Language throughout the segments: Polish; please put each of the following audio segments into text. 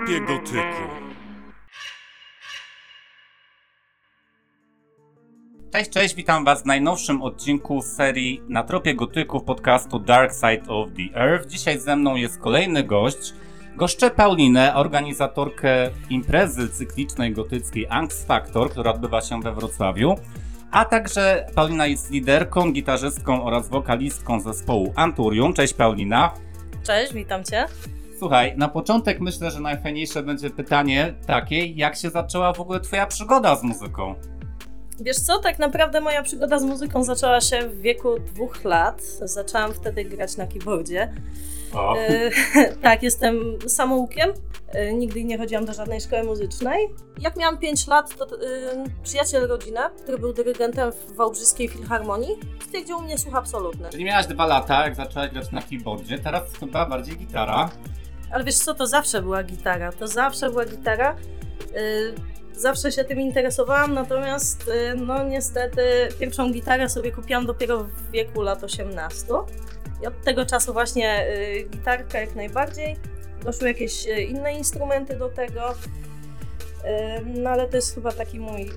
tropie gotyku. Cześć, cześć, witam was w najnowszym odcinku serii Na tropie gotyków podcastu Dark Side of the Earth. Dzisiaj ze mną jest kolejny gość. Goszczę Paulinę, organizatorkę imprezy cyklicznej gotyckiej Angst Factor, która odbywa się we Wrocławiu. A także Paulina jest liderką, gitarzystką oraz wokalistką zespołu Anturium. Cześć Paulina. Cześć, witam Cię. Słuchaj, na początek myślę, że najfajniejsze będzie pytanie takie, jak się zaczęła w ogóle twoja przygoda z muzyką? Wiesz co, tak naprawdę moja przygoda z muzyką zaczęła się w wieku dwóch lat. Zaczęłam wtedy grać na keyboardzie. O. E, tak, jestem samoukiem. E, nigdy nie chodziłam do żadnej szkoły muzycznej. Jak miałam 5 lat, to e, przyjaciel rodziny, który był dyrygentem w Wałbrzyskiej Filharmonii, stwierdził u mnie słuch absolutny. Czyli miałaś dwa lata, jak zaczęłaś grać na keyboardzie, teraz chyba bardziej gitara. Ale wiesz co, to zawsze była gitara. To zawsze była gitara. E, Zawsze się tym interesowałam, natomiast e, no niestety pierwszą gitarę sobie kupiłam dopiero w wieku lat 18. I od tego czasu właśnie e, gitarka jak najbardziej. Doszły jakieś inne instrumenty do tego. No ale to jest chyba taki mój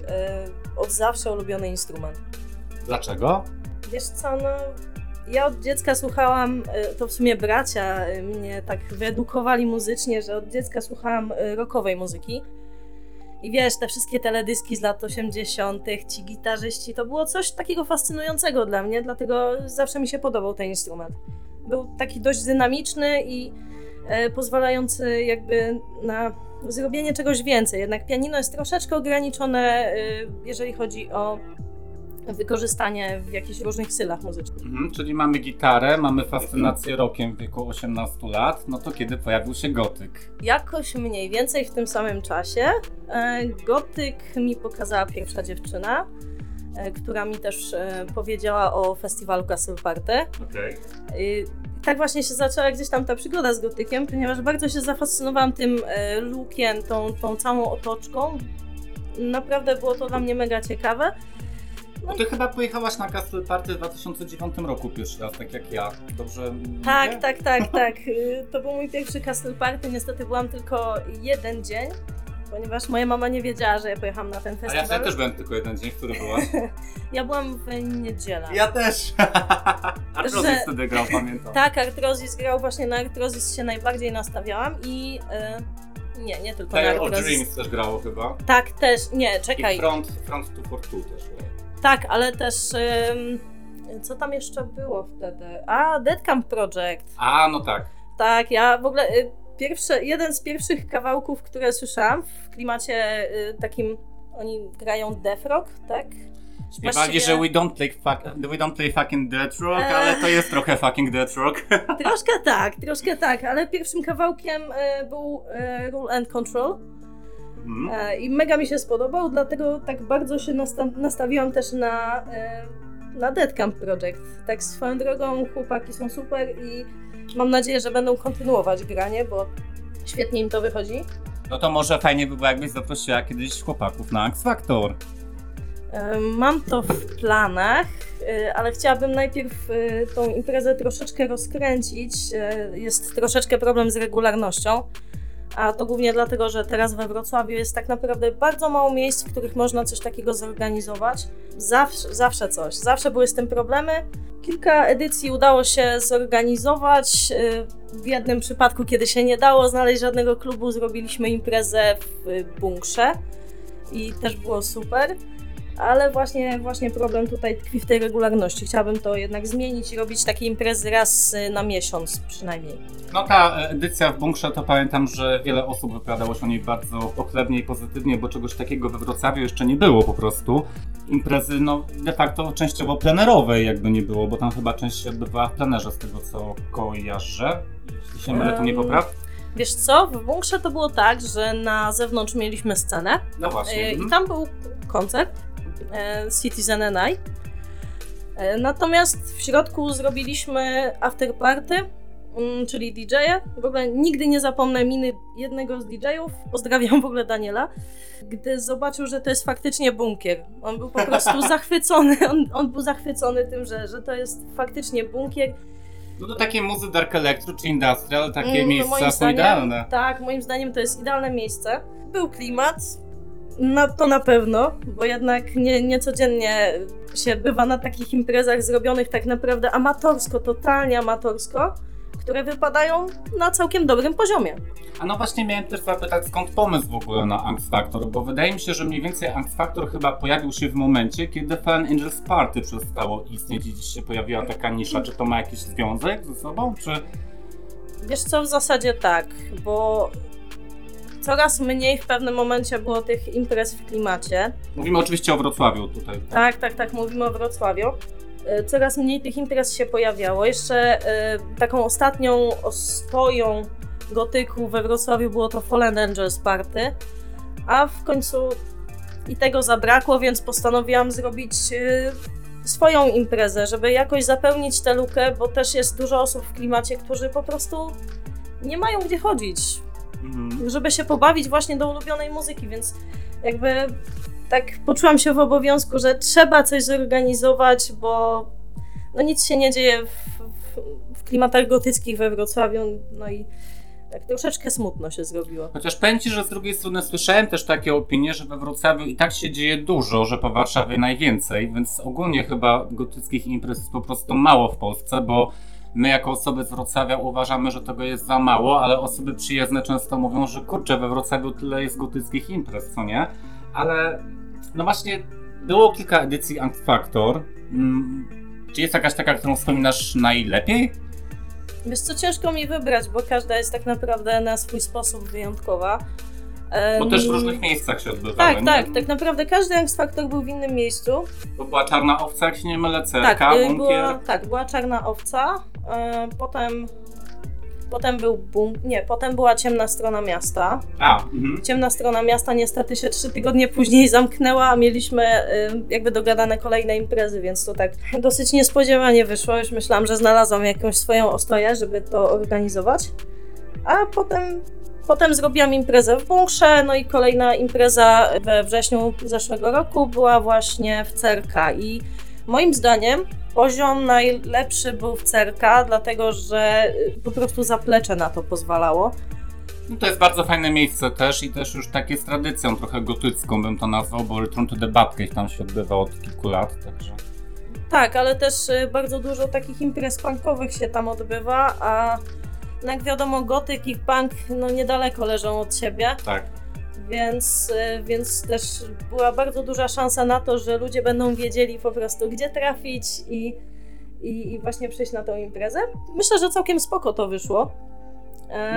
od zawsze ulubiony instrument. Dlaczego? Wiesz co, no ja od dziecka słuchałam, e, to w sumie bracia e, mnie tak wyedukowali muzycznie, że od dziecka słuchałam e, rockowej muzyki. I wiesz, te wszystkie teledyski z lat 80., ci gitarzyści, to było coś takiego fascynującego dla mnie, dlatego zawsze mi się podobał ten instrument. Był taki dość dynamiczny i pozwalający jakby na zrobienie czegoś więcej. Jednak pianino jest troszeczkę ograniczone, jeżeli chodzi o wykorzystanie w jakichś różnych stylach muzycznych. Mhm, czyli mamy gitarę, mamy fascynację rockiem w wieku 18 lat, no to kiedy pojawił się gotyk? Jakoś mniej więcej w tym samym czasie e, gotyk mi pokazała pierwsza dziewczyna, e, która mi też e, powiedziała o festiwalu Castle Party. I tak właśnie się zaczęła gdzieś tam ta przygoda z gotykiem, ponieważ bardzo się zafascynowałam tym lookiem, tą, tą całą otoczką. Naprawdę było to dla mnie mega ciekawe. Bo ty chyba pojechałaś na Castle Party w 2009 roku pierwszy raz, tak jak ja. Dobrze Tak, mówię? tak, tak, tak. Y, To był mój pierwszy Castle Party. Niestety byłam tylko jeden dzień, ponieważ moja mama nie wiedziała, że ja pojechałam na ten A ja festiwal. też byłem tylko jeden dzień, który byłaś. Ja byłam w niedzielę. Ja też! Artrozis Że- wtedy grał, pamiętam. Tak, Artrozis grał, właśnie na Artrozis się najbardziej nastawiałam i... y, nie, nie tylko na Tale of Artrozis. Dreams też grało chyba. Tak, też, nie, I czekaj. Front, front 242 też. Tak, ale też... ym, co tam jeszcze było wtedy? A, Dead Camp Project. A, no tak. Tak, ja w ogóle y, pierwsze, jeden z pierwszych kawałków, które słyszałam w klimacie y, takim, oni grają death rock, tak? Śpiewali, Właściwie- że we don't, play fuck, we don't play fucking dead rock, Eee. ale to jest trochę fucking dead rock. Troszkę tak, troszkę tak, ale pierwszym kawałkiem y, był y, Rule and Control Mhm. y, i mega mi się spodobał, dlatego tak bardzo się nasta- nastawiłam też na, y, na Dead Camp Project. Tak swoją drogą chłopaki są super i mam nadzieję, że będą kontynuować granie, bo świetnie im to wychodzi. No to może fajnie by było, jakbyś zaprosiła kiedyś chłopaków na X Factor. E, Mam to w planach, e, ale chciałabym najpierw e, tą imprezę troszeczkę rozkręcić. E, Jest troszeczkę problem z regularnością, a to głównie dlatego, że teraz we Wrocławiu jest tak naprawdę bardzo mało miejsc, w których można coś takiego zorganizować. Zawsze, zawsze coś, zawsze były z tym problemy. Kilka edycji udało się zorganizować. E, W jednym przypadku, kiedy się nie dało znaleźć żadnego klubu, zrobiliśmy imprezę w e, bunkrze i też było super. Ale właśnie, właśnie problem tutaj tkwi w tej regularności. Chciałabym to jednak zmienić i robić takie imprezy raz y, na miesiąc przynajmniej. No ta edycja w bunkrze to pamiętam, że wiele osób wypowiadało się o niej bardzo pochlebnie i pozytywnie, bo czegoś takiego we Wrocławiu jeszcze nie było po prostu. Imprezy no de facto częściowo plenerowej jakby nie było, bo tam chyba część się odbywała w plenerze z tego co kojarzę. Jeśli się mylę, to nie popraw. Wiesz co, w bunkrze to było tak, że na zewnątrz mieliśmy scenę No właśnie. mhm. i tam był koncert Citizen and I. Y, Natomiast w środku zrobiliśmy after party, mm, czyli DJ-e. W ogóle nigdy nie zapomnę miny jednego z DJ-ów. Pozdrawiam w ogóle Daniela. Gdy zobaczył, że to jest faktycznie bunkier. On był po prostu zachwycony. On, on był zachwycony tym, że, że to jest faktycznie bunkier. No to takie muzy dark electro czy industrial, takie Mm, miejsca są zdaniem- idealne. Tak, moim zdaniem to jest idealne miejsce. Był klimat, no to na pewno, bo jednak nie, nie codziennie się bywa na takich imprezach zrobionych tak naprawdę amatorsko, totalnie amatorsko, które wypadają na całkiem dobrym poziomie. A no właśnie miałem też zapytać, skąd pomysł w ogóle na Angst Factor, bo wydaje mi się, że mniej więcej Angst Factor chyba pojawił się w momencie, kiedy Fan Angels Party przestało istnieć i gdzieś się pojawiła taka nisza. Czy to ma jakiś związek ze sobą, czy... Wiesz co, w zasadzie tak, bo coraz mniej w pewnym momencie było tych imprez w klimacie. Mówimy oczywiście o Wrocławiu tutaj. Tak, tak, tak, mówimy o Wrocławiu. E, Coraz mniej tych imprez się pojawiało. Jeszcze e, taką ostatnią ostoją gotyku we Wrocławiu było to Fallen Angels Party, a w końcu i tego zabrakło, więc postanowiłam zrobić e, swoją imprezę, żeby jakoś zapełnić tę lukę, bo też jest dużo osób w klimacie, którzy po prostu nie mają gdzie chodzić, Żeby się pobawić właśnie do ulubionej muzyki, więc jakby tak poczułam się w obowiązku, że trzeba coś zorganizować, bo no nic się nie dzieje w, w, w klimatach gotyckich we Wrocławiu, no i tak troszeczkę smutno się zrobiło. Chociaż powiem że z drugiej strony słyszałem też takie opinie, że we Wrocławiu i tak się dzieje dużo, że po Warszawie najwięcej, więc ogólnie chyba gotyckich imprez jest po prostu mało w Polsce, bo my jako osoby z Wrocławia uważamy, że tego jest za mało, ale osoby przyjezdne często mówią, że kurczę, we Wrocławiu tyle jest gotyckich imprez, co nie? Ale no właśnie było kilka edycji Angst Factor. Mm, Czy jest jakaś taka, którą wspominasz najlepiej? Wiesz co, ciężko mi wybrać, bo każda jest tak naprawdę na swój sposób wyjątkowa. Bo też w różnych miejscach się odbywały. Tak, nie? tak, tak naprawdę każdy Angst Factor był w innym miejscu. Bo była czarna owca, jak się nie mylę, cerka, Tak, y, bunkier. była, tak, była czarna owca, potem, potem był bum, nie, potem była ciemna strona miasta. A, mhm. Ciemna strona miasta niestety się trzy tygodnie później zamknęła, a mieliśmy y, jakby dogadane kolejne imprezy, więc to tak dosyć niespodziewanie wyszło. Już myślałam, że znalazłam jakąś swoją ostoję, żeby to organizować. A potem, potem zrobiłam imprezę w Bunkrze, no i kolejna impreza we wrześniu zeszłego roku była właśnie w Cerka i moim zdaniem poziom najlepszy był w Cerka, dlatego że y, po prostu zaplecze na to pozwalało. No to jest bardzo fajne miejsce też i też już takie z tradycją trochę gotycką bym to nazwał, bo Return to the tam się odbywa od kilku lat, także... Tak, ale też y, bardzo dużo takich imprez punkowych się tam odbywa, a jak wiadomo, gotyk i punk no niedaleko leżą od siebie, Tak. Więc, y, więc też była bardzo duża szansa na to, że ludzie będą wiedzieli po prostu, gdzie trafić i, i, i właśnie przyjść na tą imprezę. Myślę, że całkiem spoko to wyszło.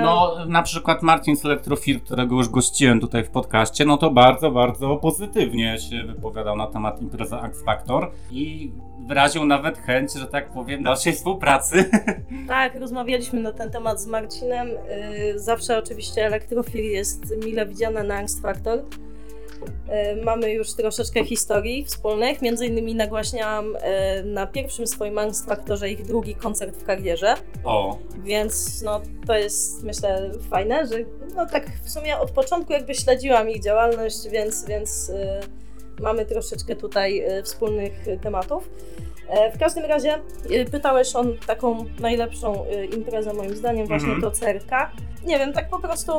No, na przykład Marcin z Electrofil, którego już gościłem tutaj w podcaście, no to bardzo, bardzo pozytywnie się wypowiadał na temat imprezy X Factor i wyraził nawet chęć, że tak powiem, dalszej współpracy. Tak, rozmawialiśmy na ten temat z Marcinem. Yy, Zawsze oczywiście elektrofil jest mile widziane na Angst Factor. Yy, Mamy już troszeczkę historii wspólnych. Między innymi nagłaśniałam yy, na pierwszym swoim Angst Factorze ich drugi koncert w karierze, O, więc no, to jest myślę fajne, że no tak w sumie od początku jakby śledziłam ich działalność, więc, więc yy, mamy troszeczkę tutaj wspólnych tematów. E, W każdym razie y, pytałeś o taką najlepszą y, imprezę moim zdaniem, właśnie Mhm. to cerka. Nie wiem, tak po prostu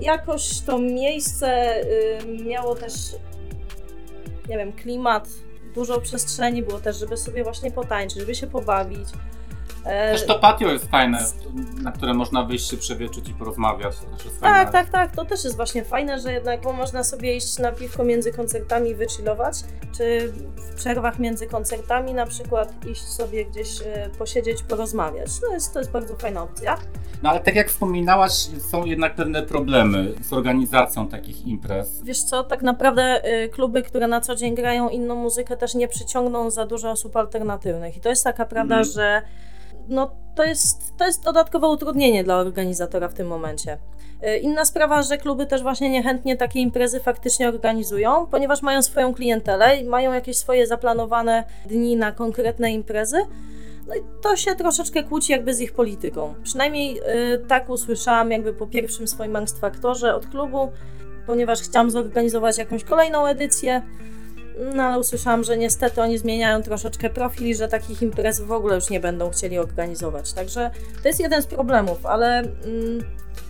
jakoś to miejsce y, miało też, nie wiem, klimat, dużo przestrzeni było też, żeby sobie właśnie potańczyć, żeby się pobawić. E, też to patio jest fajne, na które można wyjść się przewietrzyć i porozmawiać, to też jest fajne. Tak, tak, tak. To też jest właśnie fajne, że jednak bo można sobie iść na piwko między koncertami i wychillować, czy w przerwach między koncertami na przykład iść sobie gdzieś e, posiedzieć, porozmawiać. To jest, to jest bardzo fajna opcja. No ale tak jak wspominałaś, są jednak pewne problemy z organizacją takich imprez. Wiesz co, tak naprawdę y, kluby, które na co dzień grają inną muzykę też nie przyciągną za dużo osób alternatywnych. I to jest taka prawda, Mhm. że no, to, jest, to jest dodatkowe utrudnienie dla organizatora w tym momencie. Y, Inna sprawa, że kluby też właśnie niechętnie takie imprezy faktycznie organizują, ponieważ mają swoją klientelę i mają jakieś swoje zaplanowane dni na konkretne imprezy. No i to się troszeczkę kłóci jakby z ich polityką. Przynajmniej y, tak usłyszałam jakby po pierwszym swoim Angst Factorze od klubu, ponieważ chciałam zorganizować jakąś kolejną edycję. No ale usłyszałam, że niestety oni zmieniają troszeczkę profil i że takich imprez w ogóle już nie będą chcieli organizować. Także to jest jeden z problemów, ale mm,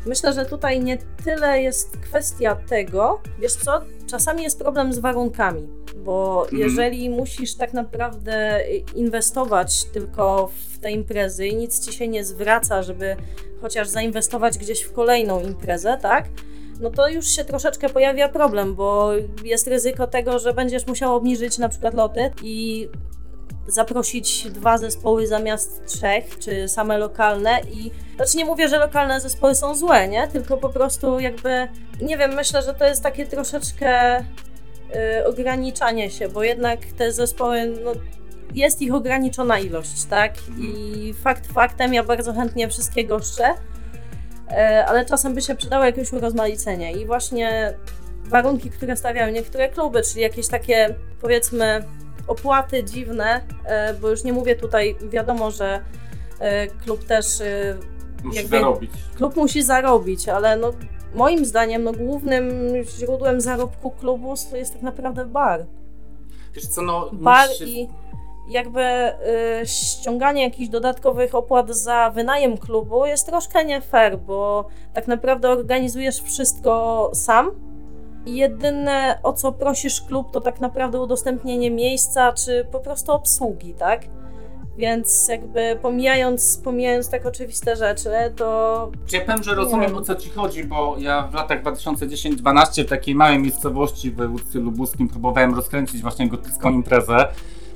myślę, że tutaj nie tyle jest kwestia tego, wiesz co, czasami jest problem z warunkami, bo Mhm. jeżeli musisz tak naprawdę inwestować tylko w te imprezy i nic ci się nie zwraca, żeby chociaż zainwestować gdzieś w kolejną imprezę, tak? No to już się troszeczkę pojawia problem, bo jest ryzyko tego, że będziesz musiał obniżyć na przykład loty i zaprosić dwa zespoły zamiast trzech, czy same lokalne i znaczy nie mówię, że lokalne zespoły są złe, nie? Tylko po prostu jakby, nie wiem, myślę, że to jest takie troszeczkę y, ograniczanie się, bo jednak te zespoły, no jest ich ograniczona ilość, tak? I fakt faktem, ja bardzo chętnie wszystkie goszczę, ale czasem by się przydało jakieś urozmaicenie i właśnie warunki, które stawiają niektóre kluby, czyli jakieś takie powiedzmy opłaty dziwne, e, bo już nie mówię tutaj, wiadomo, że e, klub też, e, Musi Jakby- zarobić. klub musi zarobić, ale no moim zdaniem no głównym źródłem zarobku klubu to jest tak naprawdę bar. Wiesz co, no... Bar się- i jakby y, ściąganie jakichś dodatkowych opłat za wynajem klubu jest troszkę nie fair, bo tak naprawdę organizujesz wszystko sam. I Jedyne o co prosisz klub to tak naprawdę udostępnienie miejsca czy po prostu obsługi, tak? Więc jakby pomijając, pomijając tak oczywiste rzeczy, to ja powiem, że rozumiem o co ci chodzi, bo ja w latach 2010-12 w takiej małej miejscowości w województwie lubuskim próbowałem rozkręcić właśnie gotycką imprezę.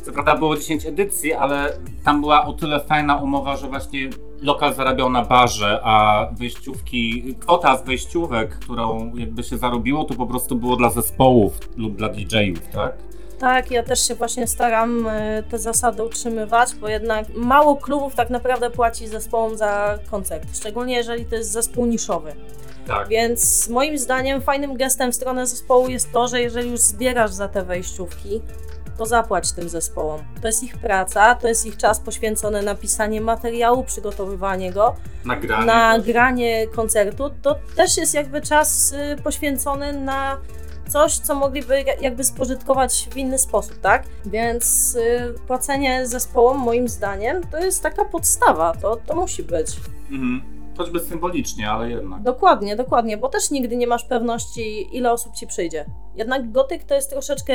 Co prawda było 10 edycji, ale tam była o tyle fajna umowa, że właśnie lokal zarabiał na barze, a wejściówki, kwota z wejściówek, którą jakby się zarobiło, to po prostu było dla zespołów lub dla DJ-ów, tak? Tak, ja też się właśnie staram y, te zasady utrzymywać, bo jednak mało klubów tak naprawdę płaci zespołom za koncert, szczególnie jeżeli to jest zespół niszowy. Tak. Więc moim zdaniem fajnym gestem w stronę zespołu jest to, że jeżeli już zbierasz za te wejściówki, to zapłać tym zespołom. To jest ich praca, to jest ich czas poświęcony na pisanie materiału, przygotowywanie go, Nagranie. na granie koncertu. To też jest jakby czas y, poświęcony na coś, co mogliby ja- jakby spożytkować w inny sposób, tak? Więc y, płacenie zespołom moim zdaniem to jest taka podstawa, to, to musi być. Mhm. Choćby symbolicznie, ale jednak. Dokładnie, dokładnie, bo też nigdy nie masz pewności, ile osób ci przyjdzie. Jednak gotyk to jest troszeczkę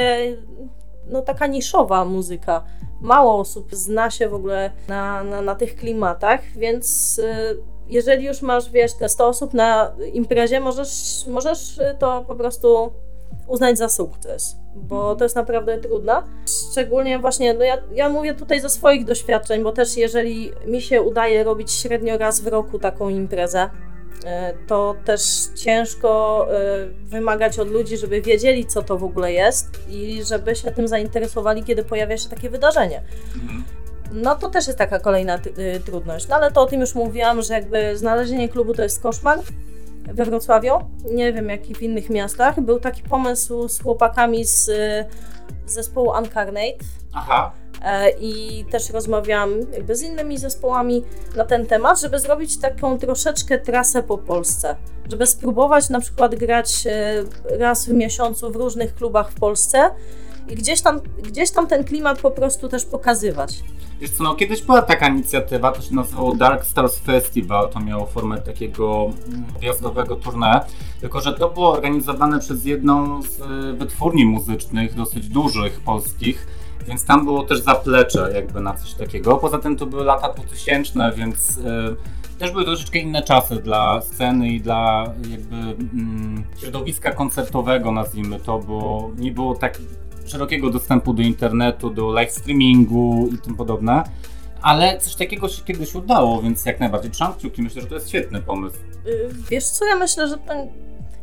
no, taka niszowa muzyka. Mało osób zna się w ogóle na, na, na tych klimatach, więc y, jeżeli już masz, wiesz, te 100 osób na imprezie, możesz, możesz to po prostu uznać za sukces, bo to jest naprawdę trudne. Szczególnie właśnie, no ja, ja mówię tutaj ze swoich doświadczeń, bo też jeżeli mi się udaje robić średnio raz w roku taką imprezę, to też ciężko e, wymagać od ludzi, żeby wiedzieli, co to w ogóle jest i żeby się tym zainteresowali, kiedy pojawia się takie wydarzenie. Mhm. No to też jest taka kolejna y, trudność. No ale to o tym już mówiłam, że jakby znalezienie klubu to jest koszmar. We Wrocławiu, nie wiem jak i w innych miastach, był taki pomysł z chłopakami z y, zespołu Uncarnate Aha. E, i też rozmawiałam jakby z innymi zespołami na ten temat, żeby zrobić taką troszeczkę trasę po Polsce. Żeby spróbować na przykład grać e, raz w miesiącu w różnych klubach w Polsce i gdzieś tam, gdzieś tam ten klimat po prostu też pokazywać. Wiesz co, no kiedyś była taka inicjatywa, to się nazywało Dark Stars Festival, to miało formę takiego mm, wjazdowego tournée, tylko że to było organizowane przez jedną z y, wytwórni muzycznych, dosyć dużych polskich, więc tam było też zaplecze jakby na coś takiego. Poza tym to były lata 2000, więc y, też były troszeczkę inne czasy dla sceny i dla jakby mm, środowiska koncertowego, nazwijmy to, bo nie było tak szerokiego dostępu do internetu, do live streamingu i tym podobne. Ale coś takiego się kiedyś udało, więc jak najbardziej trzymam kciuki. Myślę, że to jest świetny pomysł. Y, Wiesz co, ja myślę, że to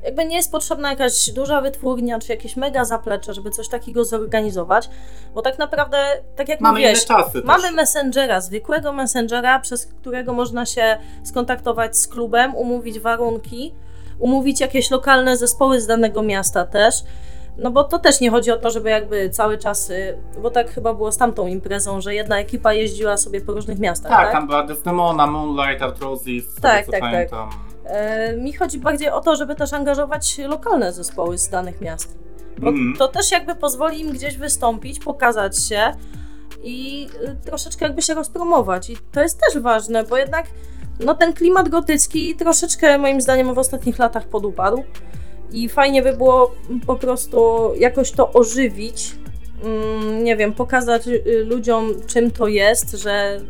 jakby nie jest potrzebna jakaś duża wytwórnia, czy jakieś mega zaplecze, żeby coś takiego zorganizować, bo tak naprawdę, tak jak Mamy mówiłeś, mamy też. messengera, zwykłego messengera, przez którego można się skontaktować z klubem, umówić warunki, umówić jakieś lokalne zespoły z danego miasta też. No bo to też nie chodzi o to, żeby jakby cały czas, y, bo tak chyba było z tamtą imprezą, że jedna ekipa jeździła sobie po różnych miastach, Tak, tak? tam była Desdemona, Moonlight, Arthrosis, z Tak, tak, tak. pamiętam. E, Mi chodzi bardziej o to, żeby też angażować lokalne zespoły z danych miast. Bo Mhm. to też jakby pozwoli im gdzieś wystąpić, pokazać się i y, troszeczkę jakby się rozpromować. I to jest też ważne, bo jednak no, ten klimat gotycki troszeczkę moim zdaniem w ostatnich latach podupadł. I fajnie by było po prostu jakoś to ożywić. Mm, nie wiem, pokazać y, ludziom, czym to jest, że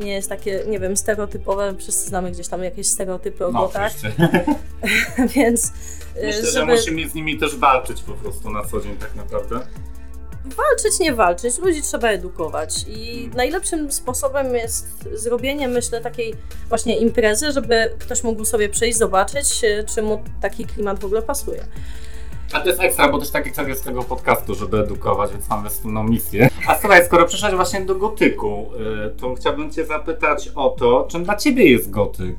nie jest takie, nie wiem, stereotypowe. Wszyscy znamy gdzieś tam jakieś stereotypy o No, gotach, więc y, Myślę, że żeby musimy z nimi też walczyć po prostu na co dzień tak naprawdę. walczyć, nie walczyć, ludzi trzeba edukować. I najlepszym sposobem jest zrobienie, myślę, takiej właśnie imprezy, żeby ktoś mógł sobie przyjść, zobaczyć, y, czy mu taki klimat w ogóle pasuje. A to jest ekstra, bo też taki cel jest tego podcastu, żeby edukować, więc mamy wspólną misję. A słuchaj, skoro przyszłaś właśnie do gotyku, y, to chciałbym cię zapytać o to, czym dla ciebie jest gotyk?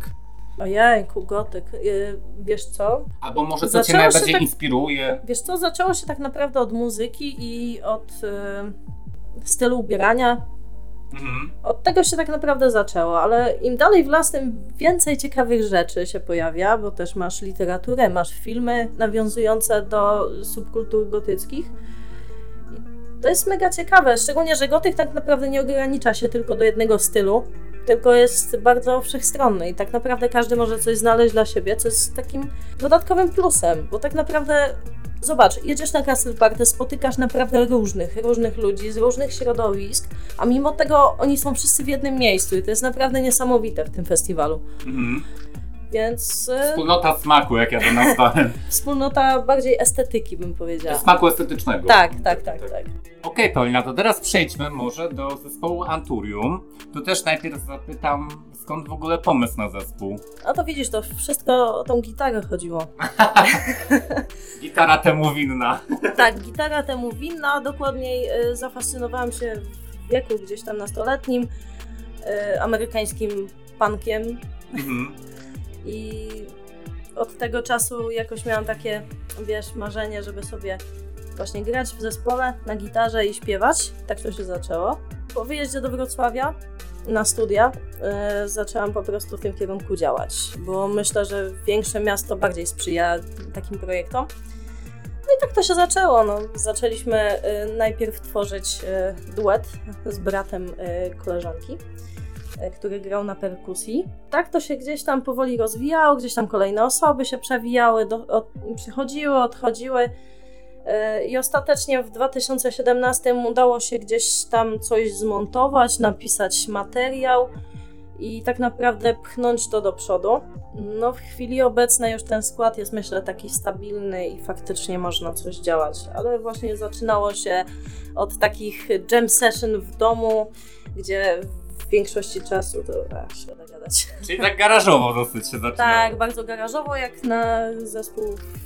Ojejku, gotyk. Y, Wiesz co? Albo może co cię najbardziej tak- inspiruje? Wiesz co, zaczęło się tak naprawdę od muzyki i od y, stylu ubierania. Mhm. Od tego się tak naprawdę zaczęło, ale im dalej w las, tym więcej ciekawych rzeczy się pojawia, bo też masz literaturę, masz filmy nawiązujące do subkultur gotyckich. I to jest mega ciekawe, szczególnie, że gotyk tak naprawdę nie ogranicza się tylko do jednego stylu, tylko jest bardzo wszechstronny i tak naprawdę każdy może coś znaleźć dla siebie, co jest takim dodatkowym plusem, bo tak naprawdę Zobacz, jedziesz na Castle Party, spotykasz naprawdę różnych, różnych ludzi z różnych środowisk, a mimo tego oni są wszyscy w jednym miejscu i to jest naprawdę niesamowite w tym festiwalu. Mhm. Więc e, Wspólnota smaku, jak ja to nazwałem. wspólnota bardziej estetyki bym powiedziała. Smaku estetycznego. Tak, tak, tak, tak. Okej, Paulina, to teraz przejdźmy może do zespołu Anturium. Tu też najpierw zapytam, skąd w ogóle pomysł na zespół? A to widzisz, to wszystko o tą gitarę chodziło. Gitara temu winna. Tak, gitara temu winna, dokładniej e, zafascynowałam się wieku gdzieś tam nastoletnim e, amerykańskim punkiem, Mhm. I od tego czasu jakoś miałam takie, wiesz, marzenie, żeby sobie właśnie grać w zespole na gitarze i śpiewać. Tak to się zaczęło. Po wyjeździe do Wrocławia na studia e, zaczęłam po prostu w tym kierunku działać, bo myślę, że większe miasto bardziej sprzyja takim projektom. No i tak to się zaczęło. No, zaczęliśmy e, najpierw tworzyć e, duet z bratem e, koleżanki e, który grał na perkusji. Tak to się gdzieś tam powoli rozwijało, gdzieś tam kolejne osoby się przewijały, do, od, przychodziły, odchodziły. E, I ostatecznie w 2017 udało się gdzieś tam coś zmontować, napisać materiał i tak naprawdę pchnąć to do przodu. No, w chwili obecnej już ten skład jest, myślę, taki stabilny i faktycznie można coś działać, ale właśnie zaczynało się od takich jam session w domu, gdzie w większości czasu to ach, szkoda gadać. Czyli tak garażowo dosyć się zaczynało. Tak, bardzo garażowo, jak na zespół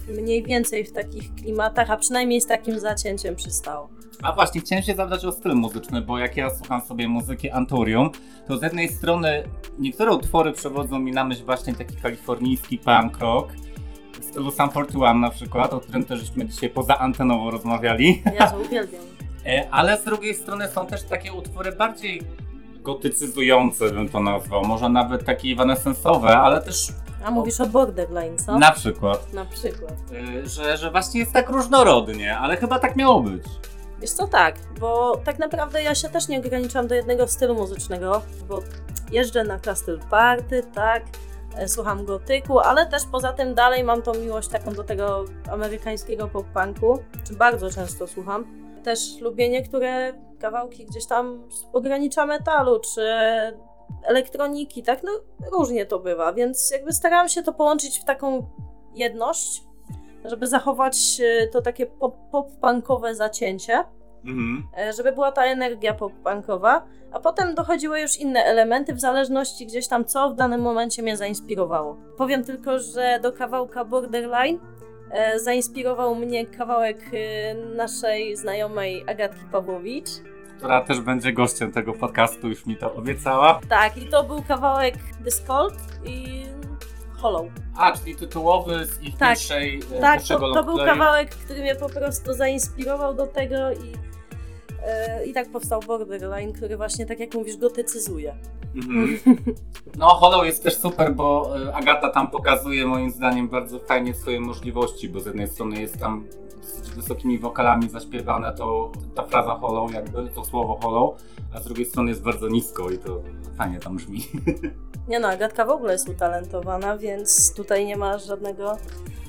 mniej więcej w takich klimatach, a przynajmniej z takim zacięciem przystało. A właśnie, chciałem się zapytać o styl muzyczny, bo jak ja słucham sobie muzyki Anturium, to z jednej strony niektóre utwory przewodzą mi na myśl właśnie taki kalifornijski punk rock, w stylu Sam 41 na przykład, o którym też żeśmy dzisiaj poza antenowo rozmawiali. Jezu, uwielbiam. E, Ale z drugiej strony są też takie utwory bardziej gotycyzujące, bym to nazwał. Może nawet takie evanescensowe, ale też A mówisz o Borderline, co? na przykład, Na przykład. e, że, że właśnie jest tak różnorodnie, ale chyba tak miało być. Wiesz co, tak, bo tak naprawdę ja się też nie ograniczam do jednego stylu muzycznego, bo jeżdżę na Castle Party, tak, e, słucham gotyku, ale też poza tym dalej mam tą miłość taką do tego amerykańskiego pop-punku, czy bardzo często słucham. Też lubię niektóre kawałki gdzieś tam z pogranicza metalu, czy elektroniki, tak, no różnie to bywa, więc jakby starałam się to połączyć w taką jedność, żeby zachować e, to takie pop- pop-punkowe zacięcie, Mhm. e, żeby była ta energia pop-punkowa, a potem dochodziły już inne elementy w zależności gdzieś tam co w danym momencie mnie zainspirowało. Powiem tylko, że do kawałka Borderline e, zainspirował mnie kawałek e, naszej znajomej Agatki Pawłowicz. która też będzie gościem tego podcastu, już mi to obiecała. Tak, i to był kawałek Discord i Hollow. A, czyli tytułowy z ich Tak. pierwszej, e, Tak, pierwszego to, to był kawałek, który mnie po prostu zainspirował do tego i, e, i tak powstał Borderline, który właśnie, tak jak mówisz, gotycyzuje. Mhm. No, Hollow jest też super, bo e, Agata tam pokazuje moim zdaniem bardzo fajnie swoje możliwości, bo z jednej strony jest tam dosyć wysokimi wokalami zaśpiewane, to ta fraza hollow jakby, to słowo hollow, a z drugiej strony jest bardzo nisko i to fajnie tam brzmi. Nie no, Agatka w ogóle jest utalentowana, więc tutaj nie ma żadnego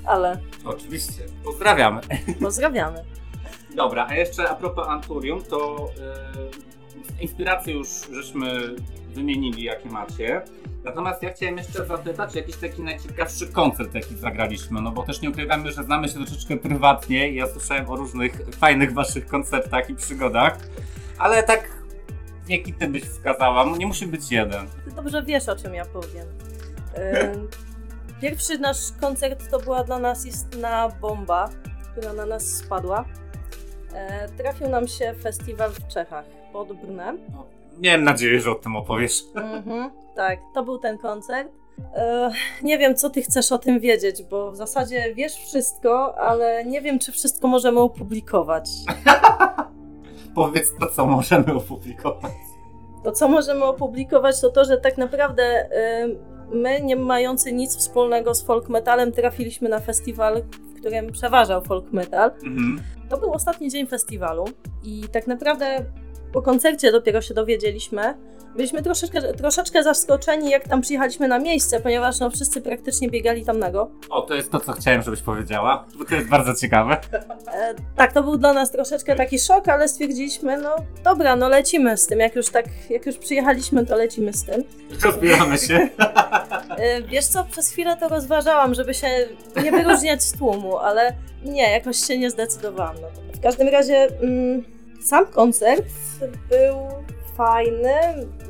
ale. Oczywiście. Pozdrawiamy. Pozdrawiamy. Dobra, a jeszcze a propos Anturium, to yy, inspiracje już żeśmy wymienili, jakie macie. Natomiast ja chciałem jeszcze zapytać jakiś taki najciekawszy koncert, jaki zagraliśmy, no bo też nie ukrywamy, że znamy się troszeczkę prywatnie i ja słyszałem o różnych fajnych waszych koncertach i przygodach, ale tak jaki ty byś wskazała? No nie musi być jeden. Ty dobrze wiesz, o czym ja powiem. Pierwszy nasz koncert to była dla nas istna bomba, która na nas spadła. Yy, trafił nam się festiwal w Czechach pod Brnem. No, miałem nadzieję, że o tym opowiesz. Mhm, tak, to był ten koncert. E, nie wiem, co ty chcesz o tym wiedzieć, bo w zasadzie wiesz wszystko, ale nie wiem, czy wszystko możemy opublikować. Powiedz to, co możemy opublikować. To, co możemy opublikować, to to, że tak naprawdę e, my, nie mający nic wspólnego z folk metalem, trafiliśmy na festiwal, w którym przeważał folk metal. Mhm. To był ostatni dzień festiwalu i tak naprawdę po koncercie dopiero się dowiedzieliśmy. Byliśmy troszeczkę, troszeczkę zaskoczeni, jak tam przyjechaliśmy na miejsce, ponieważ no, wszyscy praktycznie biegali tam nago. O, to jest to, co chciałem, żebyś powiedziała, bo to jest bardzo ciekawe. E, tak, to był dla nas troszeczkę taki szok, ale stwierdziliśmy, no dobra, no lecimy z tym. Jak już tak, jak już przyjechaliśmy, to lecimy z tym. Rozbieramy się. E, wiesz co, przez chwilę to rozważałam, żeby się nie wyróżniać z tłumu, ale nie, jakoś się nie zdecydowałam. W każdym razie... Mm, sam koncert był fajny.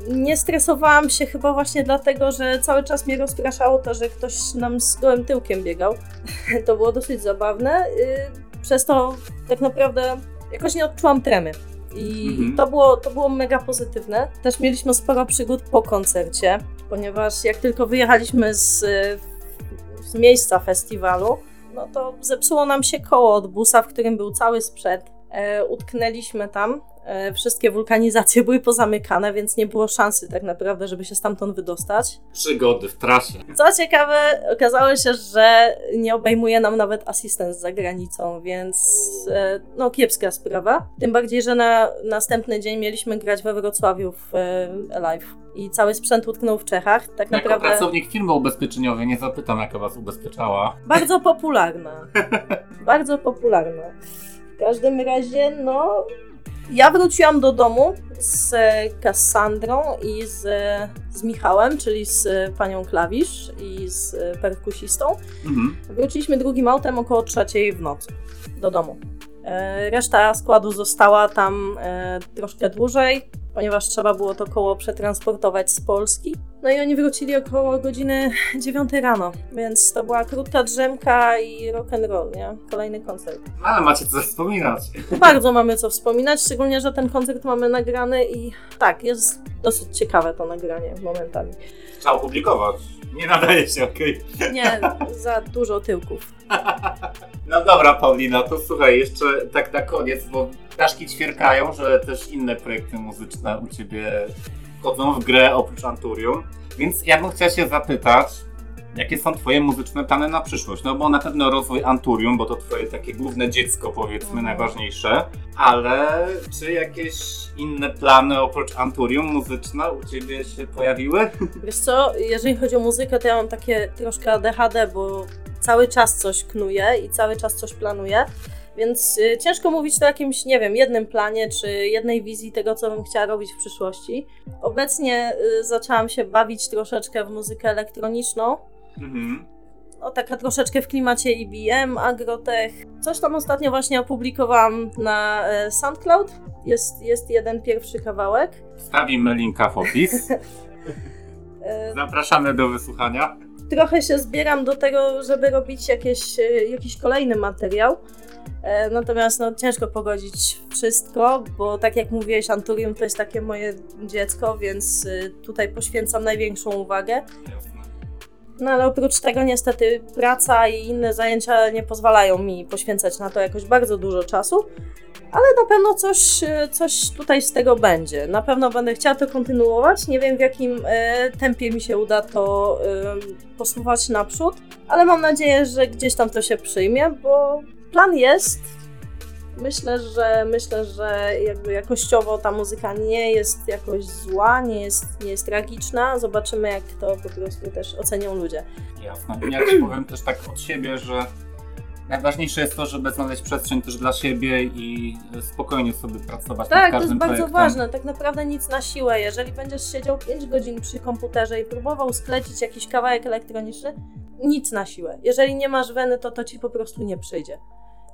Nie stresowałam się chyba właśnie dlatego, że cały czas mnie rozpraszało to, że ktoś nam z gołym tyłkiem biegał. To było dosyć zabawne. Y, przez to tak naprawdę jakoś nie odczułam tremy. I mhm. to, było, to było mega pozytywne. Też mieliśmy sporo przygód po koncercie, ponieważ jak tylko wyjechaliśmy z, z miejsca festiwalu, no to zepsuło nam się koło od busa, w którym był cały sprzęt utknęliśmy tam. E, wszystkie wulkanizacje były pozamykane, więc nie było szansy tak naprawdę, żeby się stamtąd wydostać. Przygody w trasie. Co ciekawe, okazało się, że nie obejmuje nam nawet asystent za granicą, więc e, no kiepska sprawa. Tym bardziej, że na następny dzień mieliśmy grać we Wrocławiu w live i cały sprzęt utknął w Czechach. Tak jako naprawdę. pracownik firmy ubezpieczeniowej nie zapytam, jaka was ubezpieczała. Bardzo popularna. Bardzo popularna. W każdym razie, no, ja wróciłam do domu z Kassandrą i z, z Michałem, czyli z panią klawisz i z perkusistą. Mhm. Wróciliśmy drugim autem około trzeciej w nocy do domu. E, reszta składu została tam e, troszkę dłużej ponieważ trzeba było to koło przetransportować z Polski. No i oni wrócili około godziny 9 rano, więc to była krótka drzemka i rock and roll, nie? Kolejny koncert. Ale macie co wspominać. Bardzo mamy co wspominać, szczególnie, że ten koncert mamy nagrany i tak, jest dosyć ciekawe to nagranie momentami. Trzeba opublikować. Nie nadaje się, okej. Okay. Nie, za dużo tyłków. No dobra, Paulina, to słuchaj, jeszcze tak na koniec, bo ptaszki ćwierkają, że też inne projekty muzyczne u Ciebie wchodzą w grę oprócz Anturium. Więc ja bym chciał się zapytać, jakie są Twoje muzyczne plany na przyszłość? No bo na pewno rozwój Anturium, bo to Twoje takie główne dziecko, powiedzmy, mhm. najważniejsze. Ale czy jakieś inne plany oprócz Anturium muzyczne u Ciebie się pojawiły? Wiesz co, jeżeli chodzi o muzykę, to ja mam takie troszkę ADHD, bo cały czas coś knuję i cały czas coś planuję. Więc y, ciężko mówić o jakimś, nie wiem, jednym planie czy jednej wizji tego, co bym chciała robić w przyszłości. Obecnie y, zaczęłam się bawić troszeczkę w muzykę elektroniczną. Mhm. No, taka troszeczkę w klimacie IBM, Agrotech. Coś tam ostatnio właśnie opublikowałam na e, SoundCloud. Jest, jest jeden pierwszy kawałek. Wstawimy linka w opis. E, Zapraszamy do wysłuchania. Trochę się zbieram do tego, żeby robić jakieś, e, jakiś kolejny materiał. E, natomiast no, ciężko pogodzić wszystko, bo tak jak mówiłeś, Anturium to jest takie moje dziecko, więc y, tutaj poświęcam największą uwagę. No ale oprócz tego niestety praca i inne zajęcia nie pozwalają mi poświęcać na to jakoś bardzo dużo czasu, ale na pewno coś, y, coś tutaj z tego będzie. Na pewno będę chciała to kontynuować. Nie wiem w jakim e, tempie mi się uda to e, posuwać naprzód, ale mam nadzieję, że gdzieś tam to się przyjmie, bo plan jest. Myślę, że myślę, że jakby jakościowo ta muzyka nie jest jakoś zła, nie jest, nie jest tragiczna. Zobaczymy, jak to po prostu też ocenią ludzie. Jasne. Ja ci powiem też tak od siebie, że najważniejsze jest to, żeby znaleźć przestrzeń też dla siebie i spokojnie sobie pracować Tak, nad to jest każdym bardzo projektem. ważne. Tak naprawdę nic na siłę. Jeżeli będziesz siedział 5 godzin przy komputerze i próbował sklecić jakiś kawałek elektroniczny, nic na siłę. Jeżeli nie masz weny, to to ci po prostu nie przyjdzie.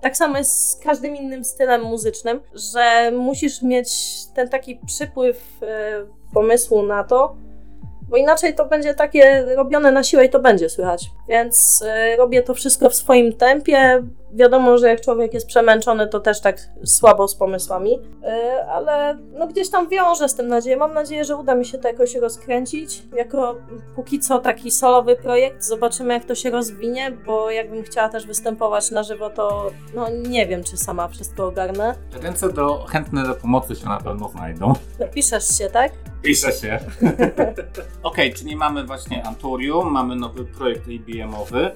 Tak samo jest z każdym innym stylem muzycznym, że musisz mieć ten taki przypływ e, pomysłu na to, bo inaczej to będzie takie robione na siłę i to będzie słychać. Więc e, robię to wszystko w swoim tempie. Wiadomo, że jak człowiek jest przemęczony, to też tak słabo z pomysłami, e, ale no gdzieś tam wiążę z tym nadzieję. Mam nadzieję, że uda mi się to jakoś rozkręcić. Jako póki co taki solowy projekt. Zobaczymy, jak to się rozwinie, bo jakbym chciała też występować na żywo, to no nie wiem, czy sama wszystko ogarnę. Ręce do, chętne do pomocy się na pewno znajdą. Piszesz się, tak? Pisze się. Okej, czyli mamy właśnie Anturium, mamy nowy projekt IBM-owy.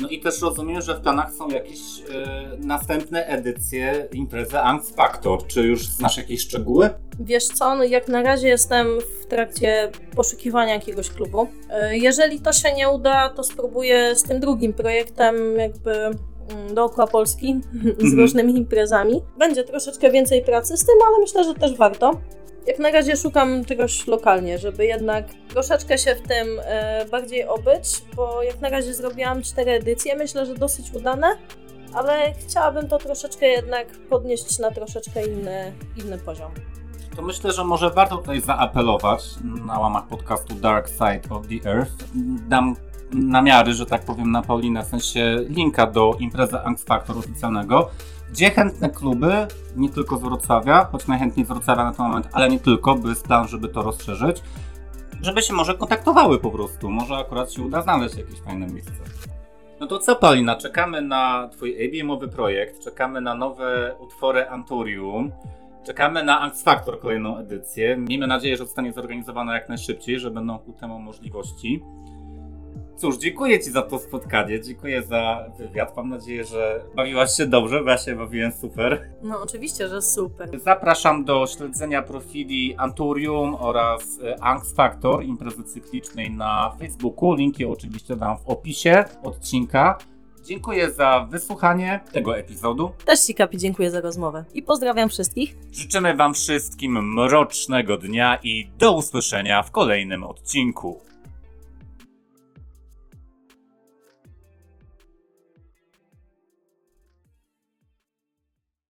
No i też rozumiem, że w planach są jakieś e, następne edycje imprezy Angst Factor. Czy już znasz jakieś szczegóły? Wiesz co, no jak na razie jestem w trakcie poszukiwania jakiegoś klubu. E, Jeżeli to się nie uda, to spróbuję z tym drugim projektem jakby mm, dookoła Polski z Mhm. różnymi imprezami. Będzie troszeczkę więcej pracy z tym, ale myślę, że też warto. Jak na razie szukam czegoś lokalnie, żeby jednak troszeczkę się w tym e, bardziej obyć, bo jak na razie zrobiłam cztery edycje, myślę, że dosyć udane, ale chciałabym to troszeczkę jednak podnieść na troszeczkę inny, inny poziom. To myślę, że może warto tutaj zaapelować na łamach podcastu Dark Side of the Earth. Dam namiary, że tak powiem, na Paulinę, w sensie linka do imprezy Angst Factor oficjalnego, gdzie chętne kluby, nie tylko z Wrocławia, choć najchętniej z Wrocławia na ten moment, ale nie tylko, by jest plan, żeby to rozszerzyć, żeby się może kontaktowały po prostu. Może akurat się uda znaleźć jakieś fajne miejsce. No to co, Paulina, czekamy na Twój ABM-owy projekt, czekamy na nowe utwory Anturium, czekamy na Angst Factor kolejną edycję. Miejmy nadzieję, że zostanie zorganizowana jak najszybciej, że będą ku temu możliwości. Cóż, dziękuję Ci za to spotkanie, dziękuję za wywiad. Mam nadzieję, że bawiłaś się dobrze, bo ja się bawiłem super. No oczywiście, że super. Zapraszam do śledzenia profili Anturium oraz e, Angst Factor, imprezy cyklicznej na Facebooku. Linki oczywiście dam w opisie odcinka. Dziękuję za wysłuchanie tego epizodu. Też Ci, Kapi, dziękuję za rozmowę. I pozdrawiam wszystkich. Życzymy Wam wszystkim mrocznego dnia i do usłyszenia w kolejnym odcinku.